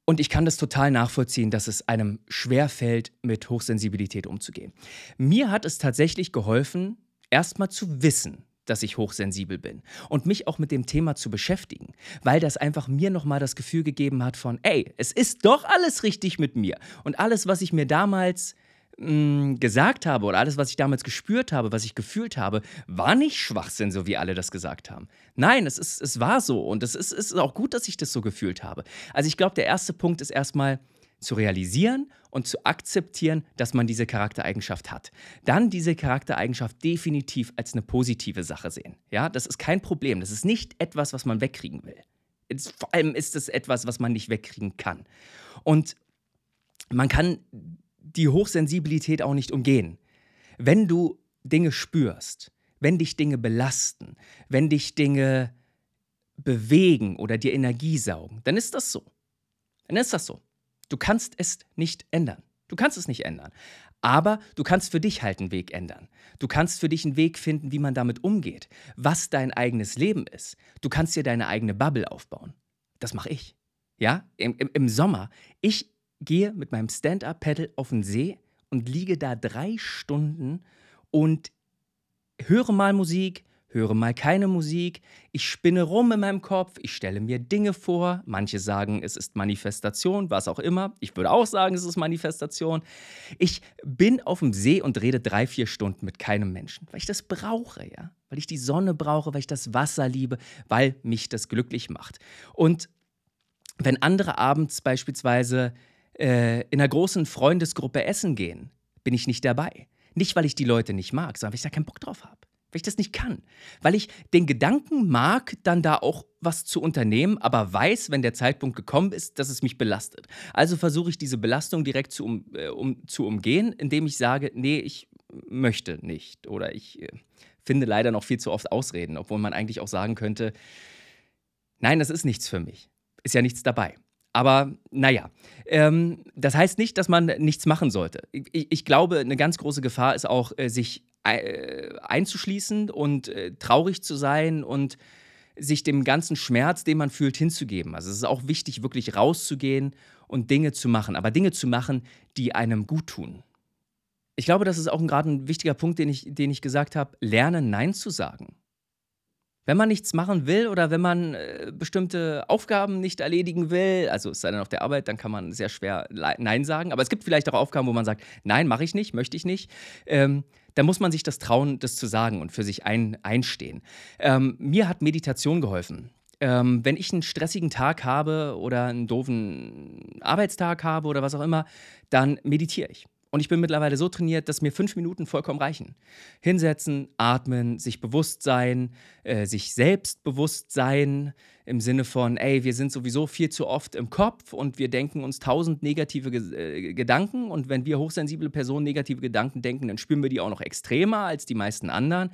Und ich kann das total nachvollziehen, dass es einem schwer fällt, mit Hochsensibilität umzugehen. Mir hat es tatsächlich geholfen, erstmal zu wissen, dass ich hochsensibel bin und mich auch mit dem Thema zu beschäftigen, weil das einfach mir nochmal das Gefühl gegeben hat von, ey, es ist doch alles richtig mit mir und alles, was ich mir damals mh, mm, gesagt habe oder alles, was ich damals gespürt habe, was ich gefühlt habe, war nicht Schwachsinn, so wie alle das gesagt haben. Nein, es, ist, es war so und es ist, es ist auch gut, dass ich das so gefühlt habe. Also ich glaube, der erste Punkt ist erstmal, zu realisieren und zu akzeptieren, dass man diese Charaktereigenschaft hat. Dann diese Charaktereigenschaft definitiv als eine positive Sache sehen. Ja, das ist kein Problem. Das ist nicht etwas, was man wegkriegen will. Vor allem ist es etwas, was man nicht wegkriegen kann. Und man kann die Hochsensibilität auch nicht umgehen. Wenn du Dinge spürst, wenn dich Dinge belasten, wenn dich Dinge bewegen oder dir Energie saugen, dann ist das so. Dann ist das so. Du kannst es nicht ändern. Du kannst es nicht ändern. Aber du kannst für dich halt einen Weg ändern. Du kannst für dich einen Weg finden, wie man damit umgeht, was dein eigenes Leben ist. Du kannst dir deine eigene Bubble aufbauen. Das mache ich. Ja, Im, im, im Sommer. Ich gehe mit meinem Stand-up-Pedal auf den See und liege da drei Stunden und höre mal Musik, höre mal keine Musik, ich spinne rum in meinem Kopf, ich stelle mir Dinge vor, manche sagen, es ist Manifestation, was auch immer, ich würde auch sagen, es ist Manifestation. Ich bin auf dem See und rede drei, vier Stunden mit keinem Menschen, weil ich das brauche, ja, weil ich die Sonne brauche, weil ich das Wasser liebe, weil mich das glücklich macht. Und wenn andere abends beispielsweise äh, in einer großen Freundesgruppe essen gehen, bin ich nicht dabei. Nicht, weil ich die Leute nicht mag, sondern weil ich da keinen Bock drauf habe. Weil ich das nicht kann. Weil ich den Gedanken mag, dann da auch was zu unternehmen, aber weiß, wenn der Zeitpunkt gekommen ist, dass es mich belastet. Also versuche ich diese Belastung direkt zu, um, äh, um, zu umgehen, indem ich sage, nee, ich möchte nicht. Oder ich äh, finde leider noch viel zu oft Ausreden, obwohl man eigentlich auch sagen könnte, nein, das ist nichts für mich. Ist ja nichts dabei. Aber naja, ähm, das heißt nicht, dass man nichts machen sollte. Ich, ich glaube, eine ganz große Gefahr ist auch, äh, sich einzuschließen und äh, traurig zu sein und sich dem ganzen Schmerz, den man fühlt, hinzugeben. Also es ist auch wichtig, wirklich rauszugehen und Dinge zu machen, aber Dinge zu machen, die einem gut tun. Ich glaube, das ist auch gerade ein wichtiger Punkt, den ich, den ich gesagt habe, lernen, Nein zu sagen. Wenn man nichts machen will oder wenn man äh, bestimmte Aufgaben nicht erledigen will, also es sei denn auf der Arbeit, dann kann man sehr schwer Nein sagen. Aber es gibt vielleicht auch Aufgaben, wo man sagt, nein, mache ich nicht, möchte ich nicht. Ähm, da muss man sich das trauen, das zu sagen und für sich ein, einstehen. Ähm, mir hat Meditation geholfen. Ähm, wenn ich einen stressigen Tag habe oder einen doofen Arbeitstag habe oder was auch immer, dann meditiere ich. Und ich bin mittlerweile so trainiert, dass mir fünf Minuten vollkommen reichen. Hinsetzen, atmen, sich bewusst sein, äh, sich selbst bewusst sein, im Sinne von, ey, wir sind sowieso viel zu oft im Kopf und wir denken uns tausend negative äh, Gedanken. Und wenn wir hochsensible Personen negative Gedanken denken, dann spüren wir die auch noch extremer als die meisten anderen.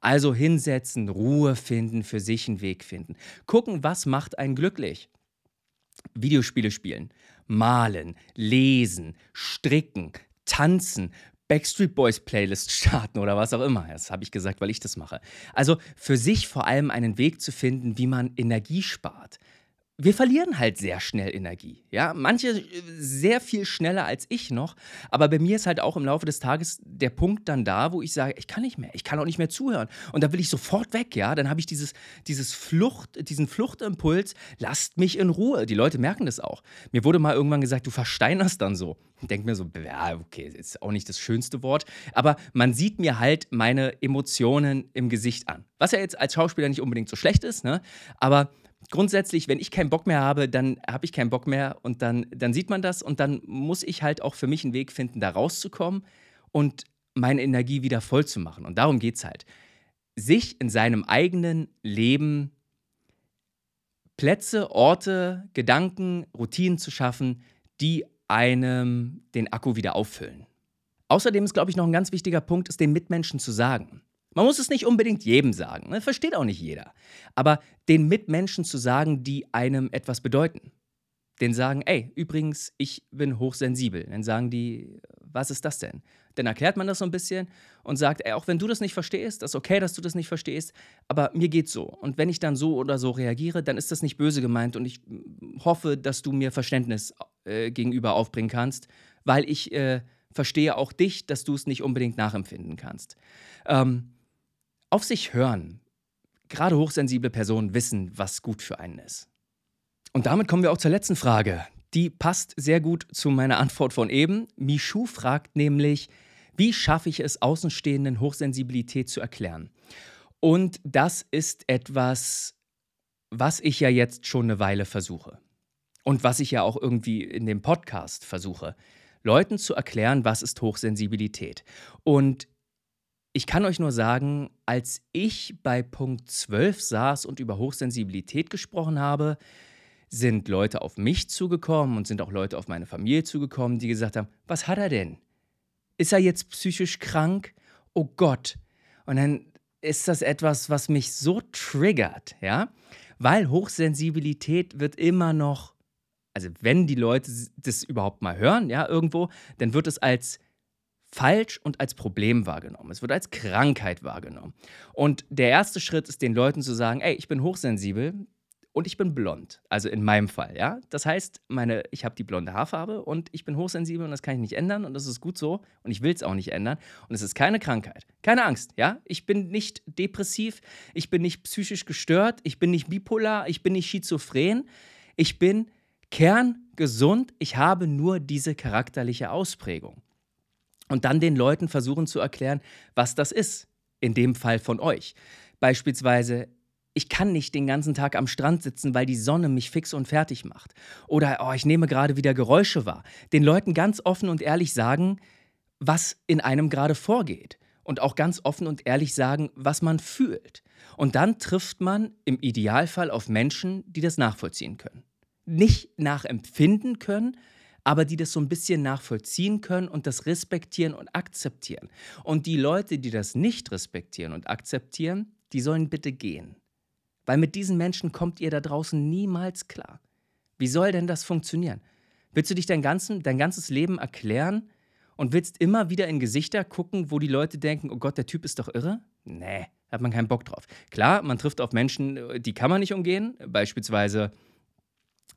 Also hinsetzen, Ruhe finden, für sich einen Weg finden. Gucken, was macht einen glücklich. Videospiele spielen, malen, lesen, stricken, tanzen, Backstreet Boys Playlist starten oder was auch immer. Das habe ich gesagt, weil ich das mache. Also für sich vor allem einen Weg zu finden, wie man Energie spart wir verlieren halt sehr schnell Energie. Ja, manche äh, sehr viel schneller als ich noch. Aber bei mir ist halt auch im Laufe des Tages der Punkt dann da, wo ich sage, ich kann nicht mehr, ich kann auch nicht mehr zuhören. Und da will ich sofort weg, ja. Dann habe ich dieses, dieses Flucht, diesen Fluchtimpuls, lasst mich in Ruhe. Die Leute merken das auch. Mir wurde mal irgendwann gesagt, du versteinerst dann so. Ich denke mir so, ja, okay, ist auch nicht das schönste Wort. Aber man sieht mir halt meine Emotionen im Gesicht an. Was ja jetzt als Schauspieler nicht unbedingt so schlecht ist, ne? Aber grundsätzlich, wenn ich keinen Bock mehr habe, dann habe ich keinen Bock mehr und dann, dann sieht man das und dann muss ich halt auch für mich einen Weg finden, da rauszukommen und meine Energie wieder voll zu machen. Und darum geht es halt. Sich in seinem eigenen Leben Plätze, Orte, Gedanken, Routinen zu schaffen, die einem den Akku wieder auffüllen. Außerdem ist, glaube ich, noch ein ganz wichtiger Punkt, es den Mitmenschen zu sagen. Man muss es nicht unbedingt jedem sagen, ne? versteht auch nicht jeder. Aber den Mitmenschen zu sagen, die einem etwas bedeuten. Den sagen, ey, übrigens, ich bin hochsensibel. Dann sagen die, was ist das denn? Dann erklärt man das so ein bisschen und sagt, ey, auch wenn du das nicht verstehst, das ist okay, dass du das nicht verstehst, aber mir geht's so. Und wenn ich dann so oder so reagiere, dann ist das nicht böse gemeint und ich hoffe, dass du mir Verständnis äh, gegenüber aufbringen kannst, weil ich äh, verstehe auch dich, dass du es nicht unbedingt nachempfinden kannst. Ähm, auf sich hören. Gerade hochsensible Personen wissen, was gut für einen ist. Und damit kommen wir auch zur letzten Frage. Die passt sehr gut zu meiner Antwort von eben. Michu fragt nämlich, wie schaffe ich es, Außenstehenden Hochsensibilität zu erklären? Und das ist etwas, was ich ja jetzt schon eine Weile versuche. Und was ich ja auch irgendwie in dem Podcast versuche. Leuten zu erklären, was ist Hochsensibilität. Und ich kann euch nur sagen, als ich bei Punkt 12 saß und über Hochsensibilität gesprochen habe, sind Leute auf mich zugekommen und sind auch Leute auf meine Familie zugekommen, die gesagt haben, was hat er denn? Ist er jetzt psychisch krank? Oh Gott. Und dann ist das etwas, was mich so triggert, ja? Weil Hochsensibilität wird immer noch, also wenn die Leute das überhaupt mal hören, ja, irgendwo, dann wird es als falsch und als Problem wahrgenommen. Es wird als Krankheit wahrgenommen. Und der erste Schritt ist den Leuten zu sagen, ey, ich bin hochsensibel und ich bin blond. Also in meinem Fall, ja. Das heißt, meine, ich habe die blonde Haarfarbe und ich bin hochsensibel und das kann ich nicht ändern und das ist gut so und ich will es auch nicht ändern. Und es ist keine Krankheit. Keine Angst, ja. Ich bin nicht depressiv, ich bin nicht psychisch gestört, ich bin nicht bipolar, ich bin nicht schizophren. Ich bin kerngesund, ich habe nur diese charakterliche Ausprägung und dann den Leuten versuchen zu erklären, was das ist. In dem Fall von euch. Beispielsweise, ich kann nicht den ganzen Tag am Strand sitzen, weil die Sonne mich fix und fertig macht. Oder oh, ich nehme gerade wieder Geräusche wahr. Den Leuten ganz offen und ehrlich sagen, was in einem gerade vorgeht. Und auch ganz offen und ehrlich sagen, was man fühlt. Und dann trifft man im Idealfall auf Menschen, die das nachvollziehen können. Nicht nachempfinden können, aber die das so ein bisschen nachvollziehen können und das respektieren und akzeptieren. Und die Leute, die das nicht respektieren und akzeptieren, die sollen bitte gehen. Weil mit diesen Menschen kommt ihr da draußen niemals klar. Wie soll denn das funktionieren? Willst du dich dein, ganzen, dein ganzes Leben erklären und willst immer wieder in Gesichter gucken, wo die Leute denken, oh Gott, der Typ ist doch irre? Nee, hat man keinen Bock drauf. Klar, man trifft auf Menschen, die kann man nicht umgehen, beispielsweise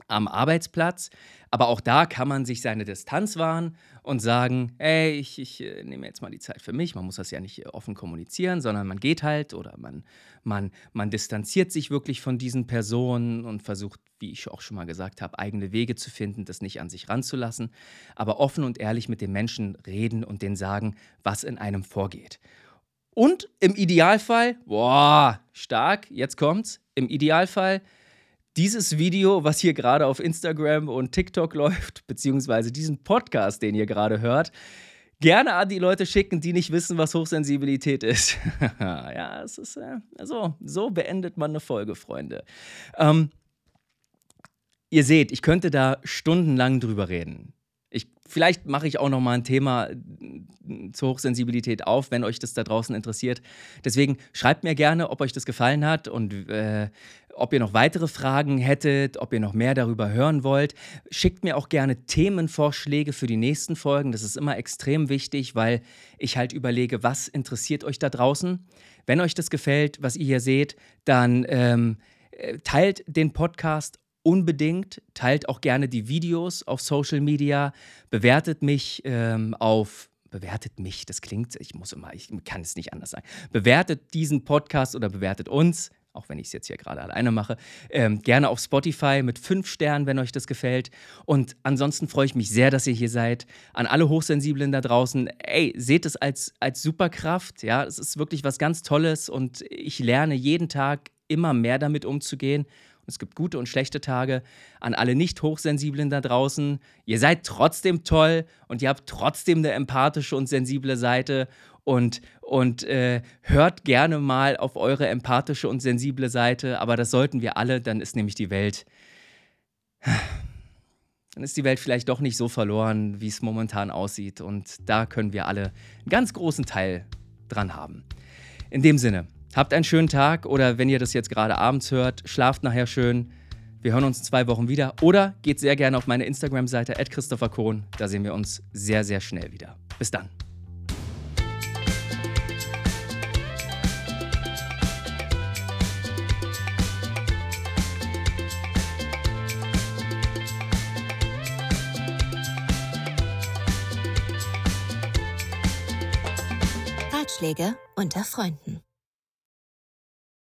am Arbeitsplatz. Aber auch da kann man sich seine Distanz wahren und sagen, ey, ich, ich äh, nehme jetzt mal die Zeit für mich. Man muss das ja nicht äh, offen kommunizieren, sondern man geht halt oder man, man, man distanziert sich wirklich von diesen Personen und versucht, wie ich auch schon mal gesagt habe, eigene Wege zu finden, das nicht an sich ranzulassen. Aber offen und ehrlich mit den Menschen reden und denen sagen, was in einem vorgeht. Und im Idealfall, boah, stark, jetzt kommt's, im Idealfall dieses Video, was hier gerade auf Instagram und TikTok läuft, beziehungsweise diesen Podcast, den ihr gerade hört, gerne an die Leute schicken, die nicht wissen, was Hochsensibilität ist. ja, es ist äh, so, so beendet man eine Folge, Freunde. Ähm, ihr seht, ich könnte da stundenlang drüber reden. Ich, vielleicht mache ich auch noch mal ein Thema äh, zur Hochsensibilität auf, wenn euch das da draußen interessiert. Deswegen schreibt mir gerne, ob euch das gefallen hat und äh, ob ihr noch weitere Fragen hättet, ob ihr noch mehr darüber hören wollt. Schickt mir auch gerne Themenvorschläge für die nächsten Folgen. Das ist immer extrem wichtig, weil ich halt überlege, was interessiert euch da draußen. Wenn euch das gefällt, was ihr hier seht, dann ähm, äh, teilt den Podcast unbedingt. Teilt auch gerne die Videos auf Social Media. Bewertet mich ähm, auf bewertet mich, das klingt, ich muss immer, ich kann es nicht anders sagen. Bewertet diesen Podcast oder bewertet uns, auch wenn ich es jetzt hier gerade alleine mache, ähm, gerne auf Spotify mit fünf Sternen, wenn euch das gefällt. Und ansonsten freue ich mich sehr, dass ihr hier seid. An alle Hochsensiblen da draußen, ey, seht es als, als Superkraft. Ja, es ist wirklich was ganz Tolles und ich lerne jeden Tag immer mehr damit umzugehen. Es gibt gute und schlechte Tage. An alle Nicht-Hochsensiblen da draußen, ihr seid trotzdem toll und ihr habt trotzdem eine empathische und sensible Seite und, und äh, hört gerne mal auf eure empathische und sensible Seite, aber das sollten wir alle, dann ist nämlich die Welt, dann ist die Welt vielleicht doch nicht so verloren, wie es momentan aussieht und da können wir alle einen ganz großen Teil dran haben. In dem Sinne, Habt einen schönen Tag oder wenn ihr das jetzt gerade abends hört, schlaft nachher schön. Wir hören uns in zwei Wochen wieder oder geht sehr gerne auf meine Instagram-Seite Christopher Kohn. Da sehen wir uns sehr, sehr schnell wieder. Bis dann. Ratschläge unter Freunden.